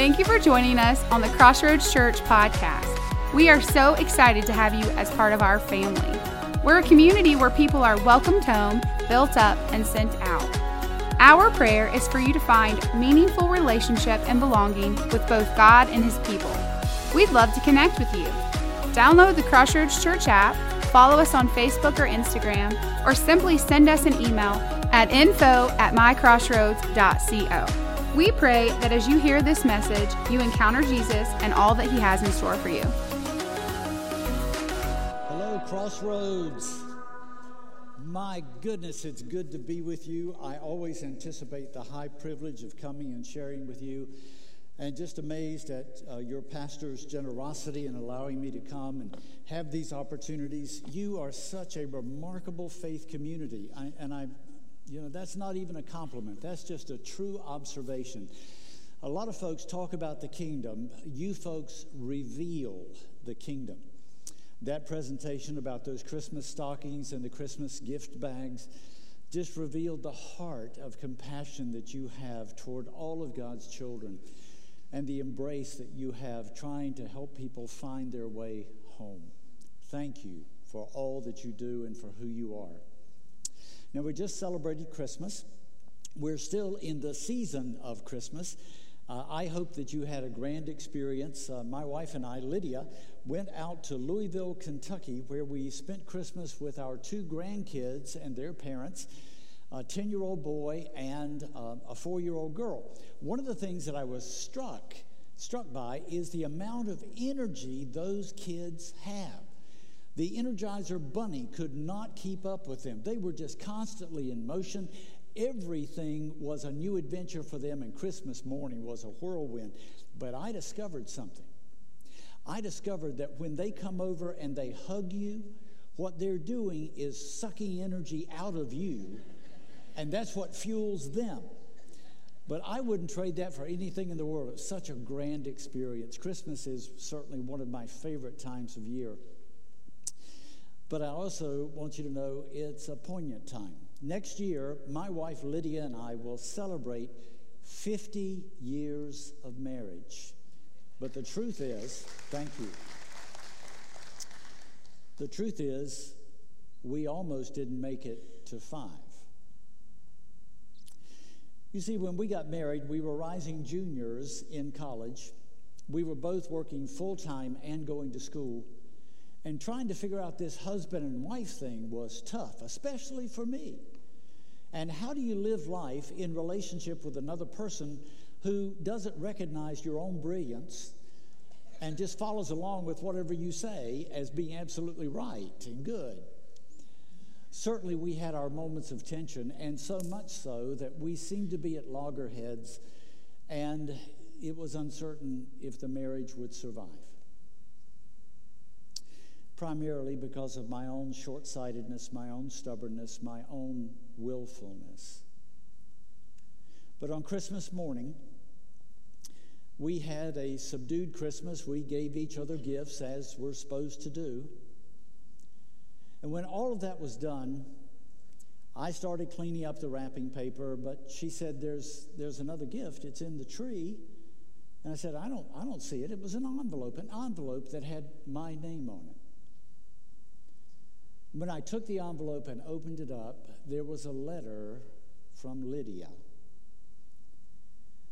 Thank you for joining us on the Crossroads Church podcast. We are so excited to have you as part of our family. We're a community where people are welcomed home, built up, and sent out. Our prayer is for you to find meaningful relationship and belonging with both God and His people. We'd love to connect with you. Download the Crossroads Church app, follow us on Facebook or Instagram, or simply send us an email at info at mycrossroads.co. We pray that as you hear this message, you encounter Jesus and all that He has in store for you. Hello, Crossroads. My goodness, it's good to be with you. I always anticipate the high privilege of coming and sharing with you, and just amazed at uh, your pastor's generosity in allowing me to come and have these opportunities. You are such a remarkable faith community, I, and I, you know, that's not even a compliment, that's just a true observation. A lot of folks talk about the kingdom, you folks reveal the kingdom. That presentation about those Christmas stockings and the Christmas gift bags just revealed the heart of compassion that you have toward all of God's children and the embrace that you have trying to help people find their way home. Thank you for all that you do and for who you are. Now, we just celebrated Christmas. We're still in the season of Christmas. Uh, I hope that you had a grand experience. Uh, my wife and I, Lydia, went out to Louisville, Kentucky, where we spent Christmas with our two grandkids and their parents a 10 year old boy and uh, a four year old girl. One of the things that I was struck, struck by is the amount of energy those kids have. The Energizer Bunny could not keep up with them. They were just constantly in motion. Everything was a new adventure for them, and Christmas morning was a whirlwind. But I discovered something. I discovered that when they come over and they hug you, what they're doing is sucking energy out of you, and that's what fuels them. But I wouldn't trade that for anything in the world. It's such a grand experience. Christmas is certainly one of my favorite times of year. But I also want you to know it's a poignant time. Next year, my wife Lydia and I will celebrate 50 years of marriage. But the truth is, thank you. The truth is, we almost didn't make it to five. You see, when we got married, we were rising juniors in college. We were both working full time and going to school. And trying to figure out this husband and wife thing was tough, especially for me. And how do you live life in relationship with another person who doesn't recognize your own brilliance and just follows along with whatever you say as being absolutely right and good? Certainly, we had our moments of tension, and so much so that we seemed to be at loggerheads, and it was uncertain if the marriage would survive primarily because of my own short sightedness, my own stubbornness, my own willfulness. But on Christmas morning, we had a subdued Christmas. We gave each other gifts as we're supposed to do. And when all of that was done, I started cleaning up the wrapping paper, but she said, There's, there's another gift. It's in the tree. And I said, I don't, I don't see it. It was an envelope, an envelope that had my name on it. When I took the envelope and opened it up, there was a letter from Lydia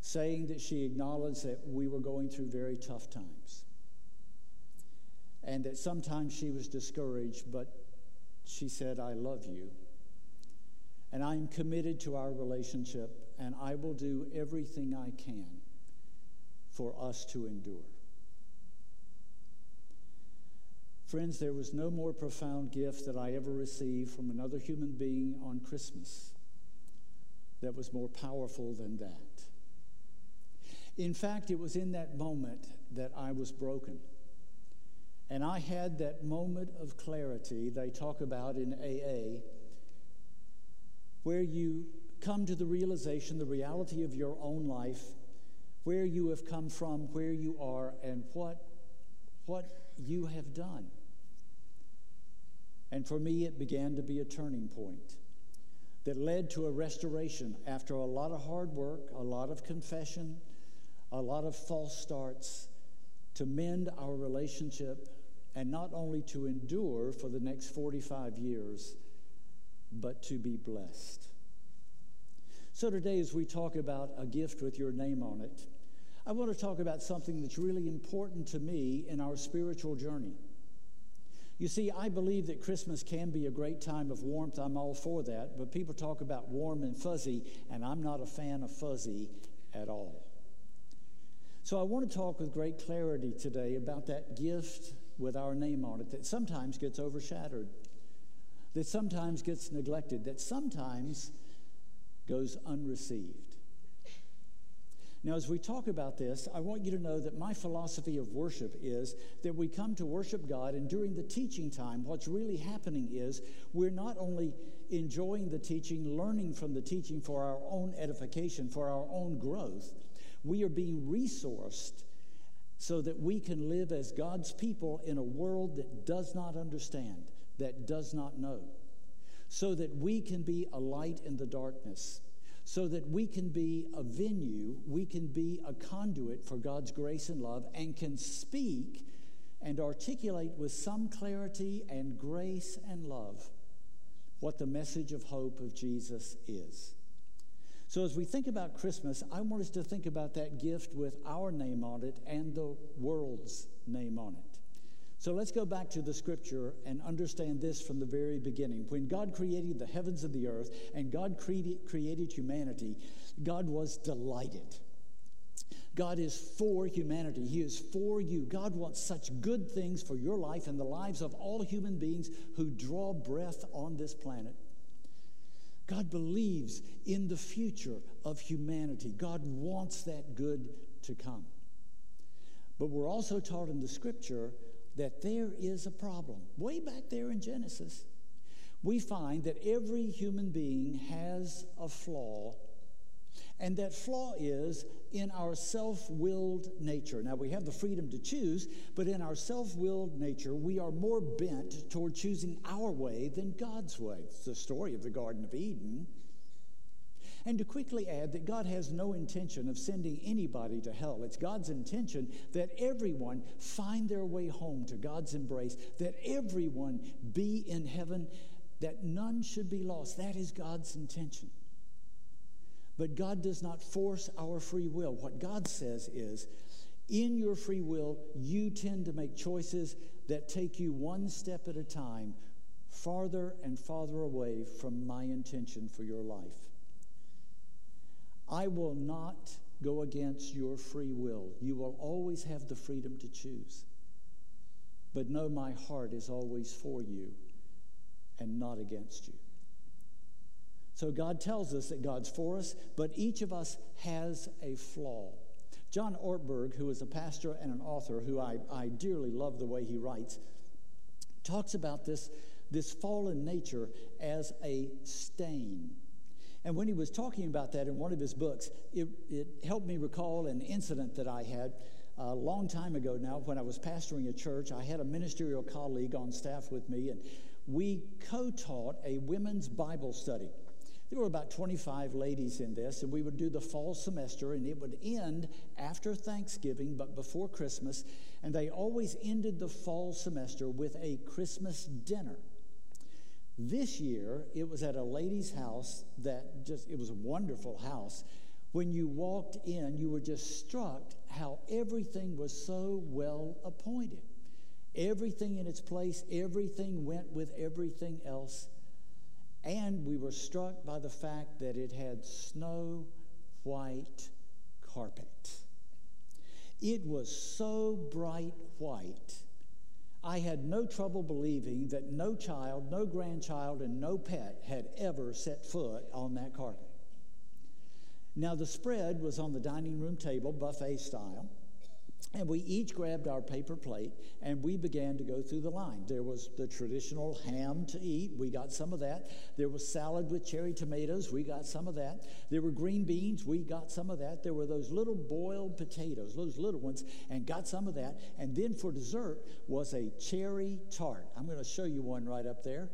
saying that she acknowledged that we were going through very tough times and that sometimes she was discouraged, but she said, I love you. And I'm committed to our relationship, and I will do everything I can for us to endure. Friends, there was no more profound gift that I ever received from another human being on Christmas that was more powerful than that. In fact, it was in that moment that I was broken. And I had that moment of clarity they talk about in AA, where you come to the realization, the reality of your own life, where you have come from, where you are, and what, what you have done. And for me, it began to be a turning point that led to a restoration after a lot of hard work, a lot of confession, a lot of false starts, to mend our relationship, and not only to endure for the next 45 years, but to be blessed. So, today, as we talk about a gift with your name on it, I want to talk about something that's really important to me in our spiritual journey. You see, I believe that Christmas can be a great time of warmth. I'm all for that. But people talk about warm and fuzzy, and I'm not a fan of fuzzy at all. So I want to talk with great clarity today about that gift with our name on it that sometimes gets overshadowed, that sometimes gets neglected, that sometimes goes unreceived. Now, as we talk about this, I want you to know that my philosophy of worship is that we come to worship God, and during the teaching time, what's really happening is we're not only enjoying the teaching, learning from the teaching for our own edification, for our own growth, we are being resourced so that we can live as God's people in a world that does not understand, that does not know, so that we can be a light in the darkness so that we can be a venue, we can be a conduit for God's grace and love, and can speak and articulate with some clarity and grace and love what the message of hope of Jesus is. So, as we think about Christmas, I want us to think about that gift with our name on it and the world's name on it. So let's go back to the scripture and understand this from the very beginning. When God created the heavens and the earth and God created humanity, God was delighted. God is for humanity. He is for you. God wants such good things for your life and the lives of all human beings who draw breath on this planet. God believes in the future of humanity. God wants that good to come. But we're also taught in the scripture that there is a problem. Way back there in Genesis, we find that every human being has a flaw, and that flaw is in our self willed nature. Now, we have the freedom to choose, but in our self willed nature, we are more bent toward choosing our way than God's way. It's the story of the Garden of Eden. And to quickly add that God has no intention of sending anybody to hell. It's God's intention that everyone find their way home to God's embrace, that everyone be in heaven, that none should be lost. That is God's intention. But God does not force our free will. What God says is, in your free will, you tend to make choices that take you one step at a time farther and farther away from my intention for your life. I will not go against your free will. You will always have the freedom to choose. But know my heart is always for you and not against you. So God tells us that God's for us, but each of us has a flaw. John Ortberg, who is a pastor and an author who I, I dearly love the way he writes, talks about this, this fallen nature as a stain and when he was talking about that in one of his books, it, it helped me recall an incident that I had a long time ago now when I was pastoring a church. I had a ministerial colleague on staff with me, and we co taught a women's Bible study. There were about 25 ladies in this, and we would do the fall semester, and it would end after Thanksgiving but before Christmas. And they always ended the fall semester with a Christmas dinner. This year, it was at a lady's house that just, it was a wonderful house. When you walked in, you were just struck how everything was so well appointed. Everything in its place, everything went with everything else. And we were struck by the fact that it had snow white carpet. It was so bright white I had no trouble believing that no child, no grandchild, and no pet had ever set foot on that carpet. Now, the spread was on the dining room table, buffet style. And we each grabbed our paper plate and we began to go through the line. There was the traditional ham to eat. We got some of that. There was salad with cherry tomatoes. We got some of that. There were green beans. We got some of that. There were those little boiled potatoes, those little ones, and got some of that. And then for dessert was a cherry tart. I'm going to show you one right up there.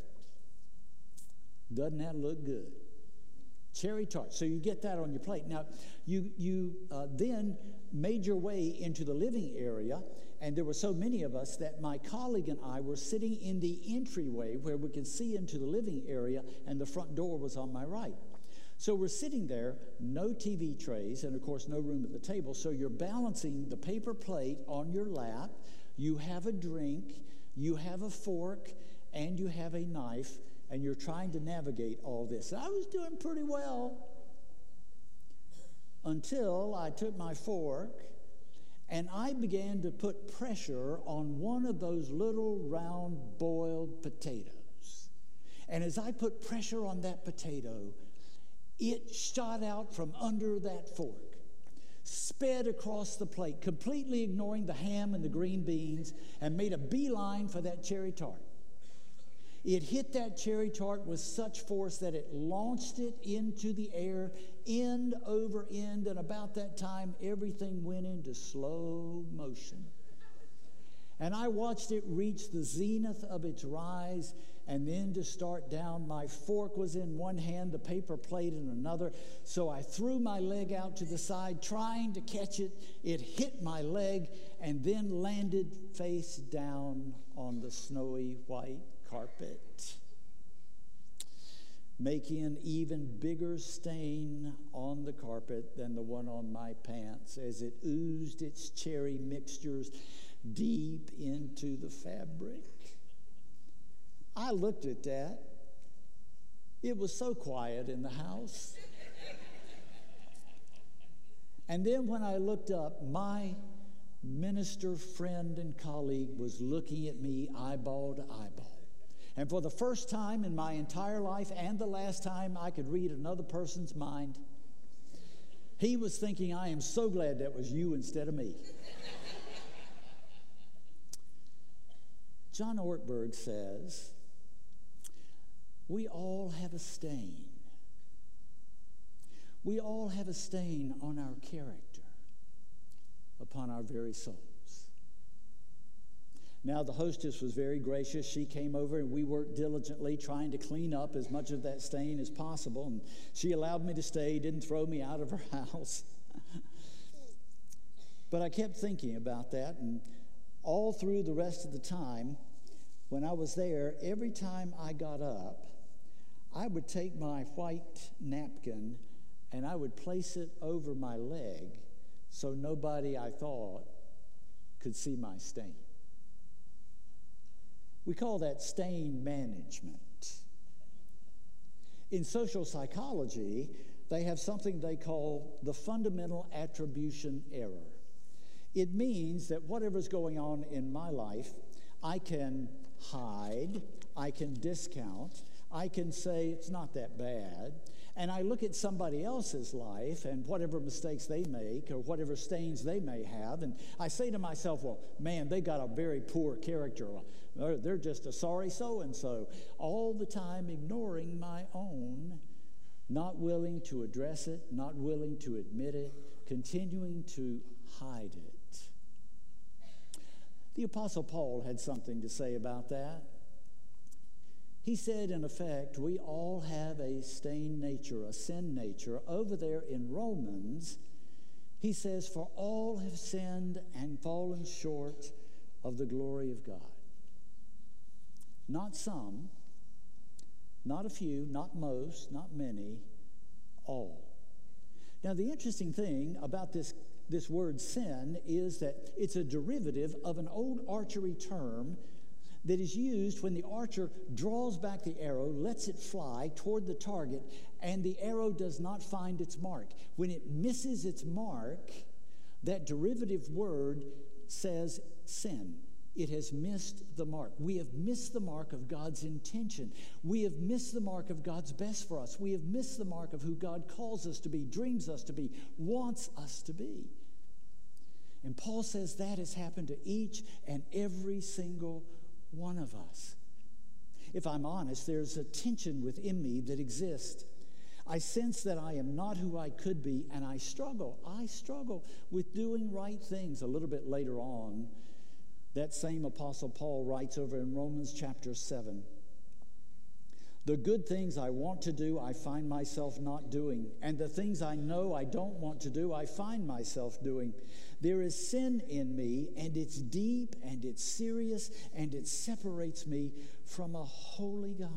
Doesn't that look good? Cherry tart. So you get that on your plate. Now, you, you uh, then made your way into the living area, and there were so many of us that my colleague and I were sitting in the entryway where we could see into the living area, and the front door was on my right. So we're sitting there, no TV trays, and of course, no room at the table. So you're balancing the paper plate on your lap. You have a drink, you have a fork, and you have a knife, and you're trying to navigate all this. I was doing pretty well until I took my fork and I began to put pressure on one of those little round boiled potatoes. And as I put pressure on that potato, it shot out from under that fork, sped across the plate, completely ignoring the ham and the green beans, and made a beeline for that cherry tart. It hit that cherry tart with such force that it launched it into the air, end over end, and about that time, everything went into slow motion. And I watched it reach the zenith of its rise and then to start down. My fork was in one hand, the paper plate in another. So I threw my leg out to the side, trying to catch it. It hit my leg and then landed face down on the snowy white carpet, making an even bigger stain on the carpet than the one on my pants as it oozed its cherry mixtures deep into the fabric. I looked at that. It was so quiet in the house. and then when I looked up, my minister friend and colleague was looking at me eyeball to eyeball. And for the first time in my entire life and the last time I could read another person's mind, he was thinking, I am so glad that was you instead of me. John Ortberg says, We all have a stain. We all have a stain on our character, upon our very souls. Now, the hostess was very gracious. She came over and we worked diligently trying to clean up as much of that stain as possible. And she allowed me to stay, didn't throw me out of her house. but I kept thinking about that. And all through the rest of the time, when I was there, every time I got up, I would take my white napkin and I would place it over my leg so nobody I thought could see my stain. We call that stain management. In social psychology, they have something they call the fundamental attribution error. It means that whatever's going on in my life, I can hide, I can discount, I can say it's not that bad, and I look at somebody else's life and whatever mistakes they make or whatever stains they may have, and I say to myself, well, man, they got a very poor character. Uh, they're just a sorry so and so. All the time ignoring my own, not willing to address it, not willing to admit it, continuing to hide it. The Apostle Paul had something to say about that. He said, in effect, we all have a stained nature, a sin nature. Over there in Romans, he says, For all have sinned and fallen short of the glory of God. Not some, not a few, not most, not many, all. Now, the interesting thing about this, this word sin is that it's a derivative of an old archery term that is used when the archer draws back the arrow, lets it fly toward the target, and the arrow does not find its mark. When it misses its mark, that derivative word says sin it has missed the mark. We have missed the mark of God's intention. We have missed the mark of God's best for us. We have missed the mark of who God calls us to be, dreams us to be, wants us to be. And Paul says that has happened to each and every single one of us. If I'm honest, there's a tension within me that exists. I sense that I am not who I could be, and I struggle. I struggle with doing right things a little bit later on that same Apostle Paul writes over in Romans chapter 7. The good things I want to do, I find myself not doing. And the things I know I don't want to do, I find myself doing. There is sin in me, and it's deep, and it's serious, and it separates me from a holy God.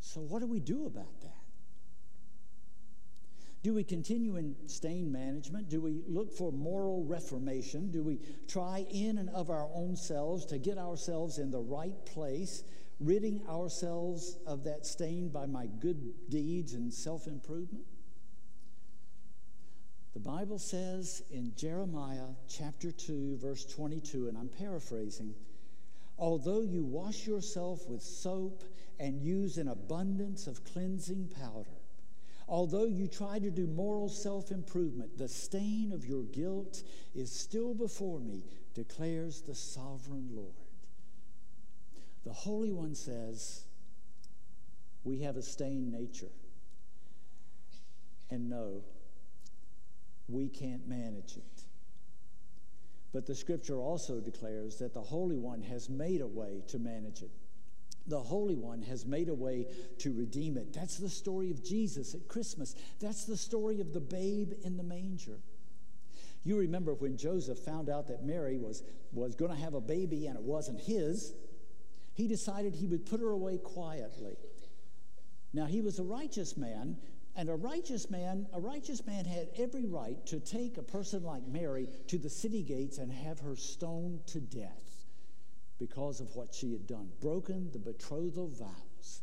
So, what do we do about that? Do we continue in stain management? Do we look for moral reformation? Do we try in and of our own selves to get ourselves in the right place, ridding ourselves of that stain by my good deeds and self improvement? The Bible says in Jeremiah chapter 2, verse 22, and I'm paraphrasing although you wash yourself with soap and use an abundance of cleansing powder, Although you try to do moral self improvement, the stain of your guilt is still before me, declares the sovereign Lord. The Holy One says, We have a stained nature. And no, we can't manage it. But the scripture also declares that the Holy One has made a way to manage it the Holy One has made a way to redeem it. That's the story of Jesus at Christmas. That's the story of the babe in the manger. You remember when Joseph found out that Mary was, was going to have a baby and it wasn't his, he decided he would put her away quietly. Now, he was a righteous man, and a righteous man, a righteous man had every right to take a person like Mary to the city gates and have her stoned to death because of what she had done, broken the betrothal vows.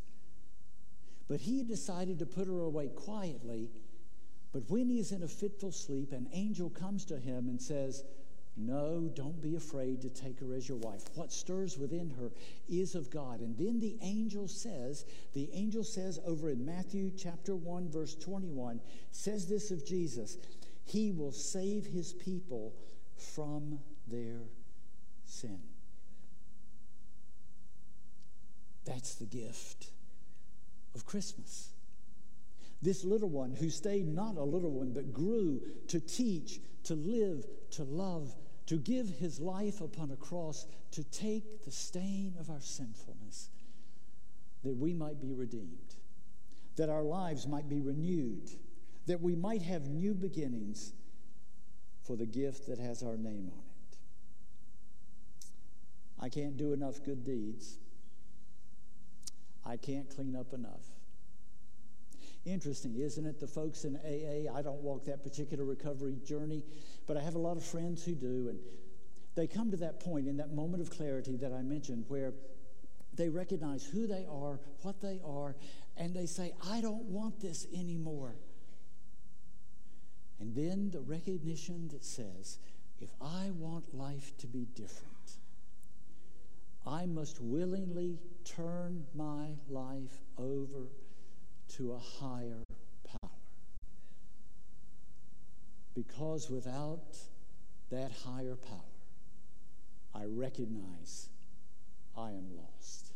But he decided to put her away quietly. But when he is in a fitful sleep, an angel comes to him and says, No, don't be afraid to take her as your wife. What stirs within her is of God. And then the angel says, the angel says over in Matthew chapter 1, verse 21, says this of Jesus He will save his people from their sin. That's the gift of Christmas. This little one who stayed not a little one, but grew to teach, to live, to love, to give his life upon a cross, to take the stain of our sinfulness, that we might be redeemed, that our lives might be renewed, that we might have new beginnings for the gift that has our name on it. I can't do enough good deeds. I can't clean up enough. Interesting, isn't it? The folks in AA, I don't walk that particular recovery journey, but I have a lot of friends who do, and they come to that point in that moment of clarity that I mentioned where they recognize who they are, what they are, and they say, I don't want this anymore. And then the recognition that says, if I want life to be different, I must willingly turn my life over to a higher power. Because without that higher power, I recognize I am lost.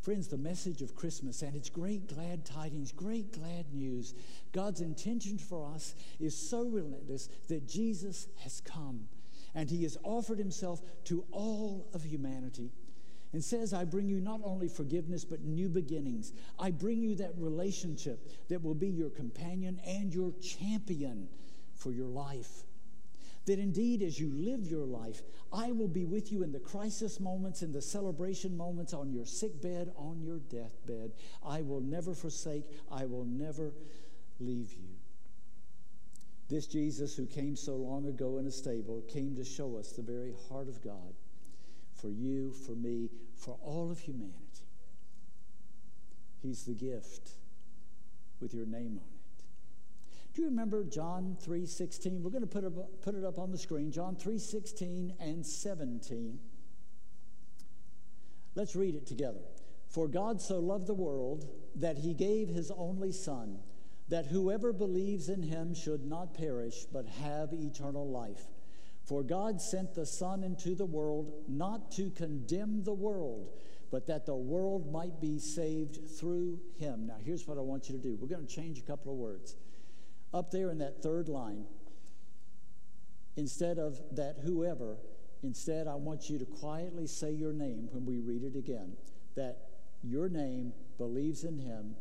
Friends, the message of Christmas and its great glad tidings, great glad news, God's intention for us is so relentless that Jesus has come and he has offered himself to all of humanity and says, I bring you not only forgiveness, but new beginnings. I bring you that relationship that will be your companion and your champion for your life. That indeed, as you live your life, I will be with you in the crisis moments, in the celebration moments, on your sick bed, on your deathbed. I will never forsake, I will never leave you. This Jesus, who came so long ago in a stable, came to show us the very heart of God for you, for me, for all of humanity. He's the gift with your name on it. Do you remember John 3:16? We're going to put it, put it up on the screen. John 3:16 and 17. Let's read it together. For God so loved the world that he gave his only son that whoever believes in him should not perish, but have eternal life. For God sent the Son into the world not to condemn the world, but that the world might be saved through him. Now, here's what I want you to do we're going to change a couple of words. Up there in that third line, instead of that whoever, instead, I want you to quietly say your name when we read it again. That your name believes in him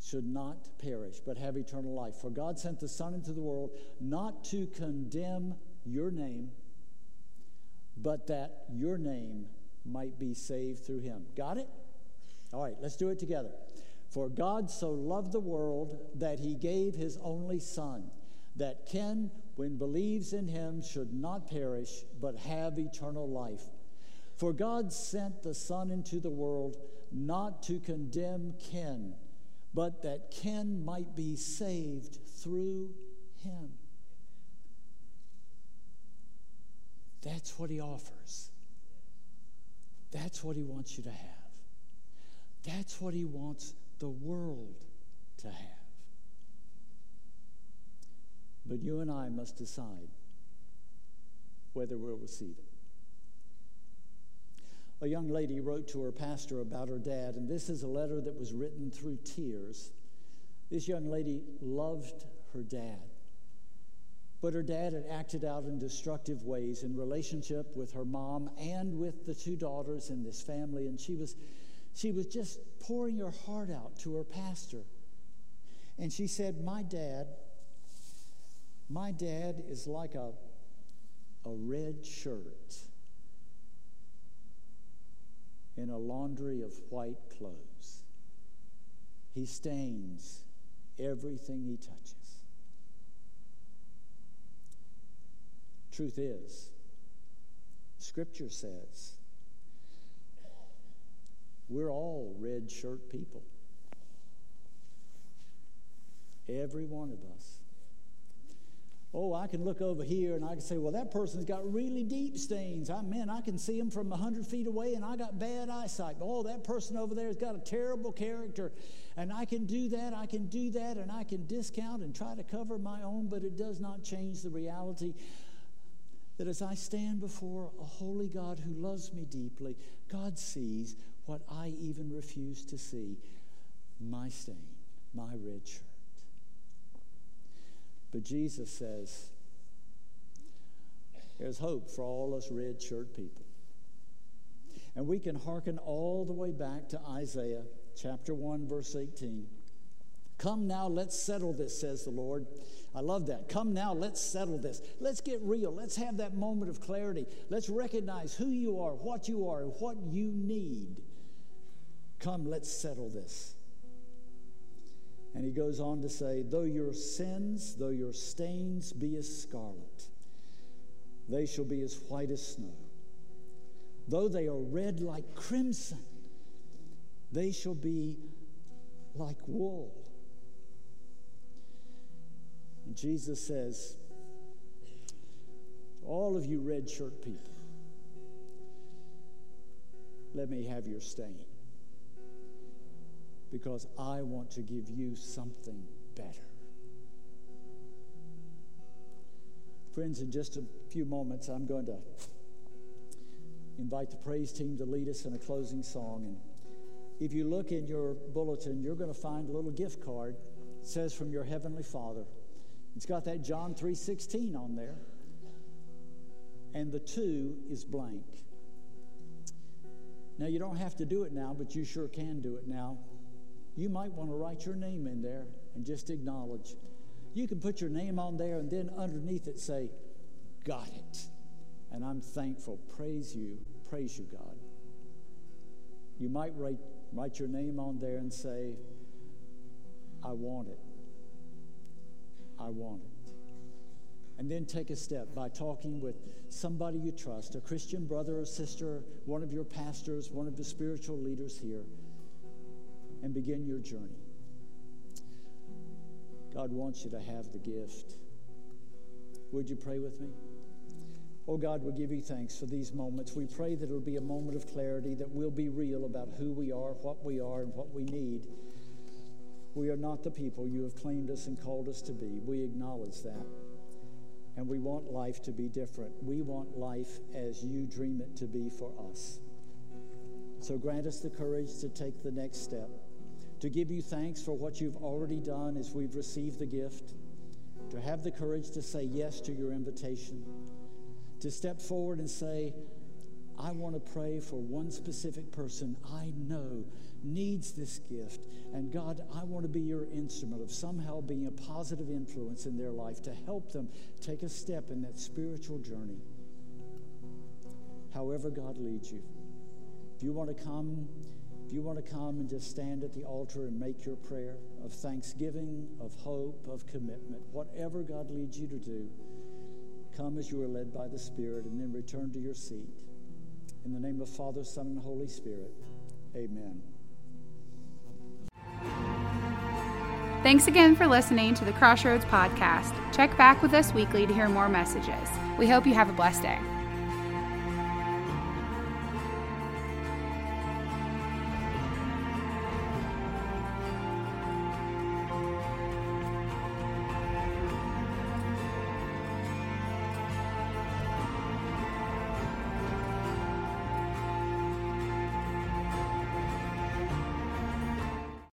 should not perish, but have eternal life. For God sent the Son into the world not to condemn your name, but that your name might be saved through him. Got it? All right, let's do it together. For God so loved the world that he gave his only Son, that Ken, when believes in him, should not perish, but have eternal life. For God sent the Son into the world not to condemn Ken, but that Ken might be saved through him. That's what he offers. That's what he wants you to have. That's what he wants the world to have. But you and I must decide whether we'll receive it. A young lady wrote to her pastor about her dad, and this is a letter that was written through tears. This young lady loved her dad, but her dad had acted out in destructive ways in relationship with her mom and with the two daughters in this family, and she was she was just pouring her heart out to her pastor. And she said, My dad, my dad is like a, a red shirt in a laundry of white clothes. He stains everything he touches. Truth is, Scripture says we're all red shirt people. Every one of us. Oh, I can look over here and I can say, well, that person's got really deep stains. I man, I can see them from 100 feet away and I got bad eyesight. Oh, that person over there has got a terrible character. And I can do that, I can do that, and I can discount and try to cover my own, but it does not change the reality that as I stand before a holy God who loves me deeply, God sees what I even refuse to see my stain, my red shirt. But Jesus says, there's hope for all us red shirt people. And we can hearken all the way back to Isaiah chapter 1, verse 18. Come now, let's settle this, says the Lord. I love that. Come now, let's settle this. Let's get real. Let's have that moment of clarity. Let's recognize who you are, what you are, and what you need. Come, let's settle this. And he goes on to say, Though your sins, though your stains be as scarlet, they shall be as white as snow. Though they are red like crimson, they shall be like wool. And Jesus says, All of you red shirt people, let me have your stain because I want to give you something better. Friends, in just a few moments, I'm going to invite the praise team to lead us in a closing song. And if you look in your bulletin, you're going to find a little gift card. It says from your heavenly Father. It's got that John 3:16 on there. And the 2 is blank. Now you don't have to do it now, but you sure can do it now you might want to write your name in there and just acknowledge. You can put your name on there and then underneath it say, Got it. And I'm thankful. Praise you. Praise you, God. You might write, write your name on there and say, I want it. I want it. And then take a step by talking with somebody you trust, a Christian brother or sister, one of your pastors, one of the spiritual leaders here and begin your journey. God wants you to have the gift. Would you pray with me? Oh God, we give you thanks for these moments. We pray that it'll be a moment of clarity, that we'll be real about who we are, what we are, and what we need. We are not the people you have claimed us and called us to be. We acknowledge that. And we want life to be different. We want life as you dream it to be for us. So grant us the courage to take the next step to give you thanks for what you've already done as we've received the gift, to have the courage to say yes to your invitation, to step forward and say, I want to pray for one specific person I know needs this gift. And God, I want to be your instrument of somehow being a positive influence in their life to help them take a step in that spiritual journey. However, God leads you. If you want to come, if you want to come and just stand at the altar and make your prayer of thanksgiving, of hope, of commitment, whatever God leads you to do, come as you are led by the Spirit and then return to your seat. In the name of Father, Son, and Holy Spirit, amen. Thanks again for listening to the Crossroads podcast. Check back with us weekly to hear more messages. We hope you have a blessed day.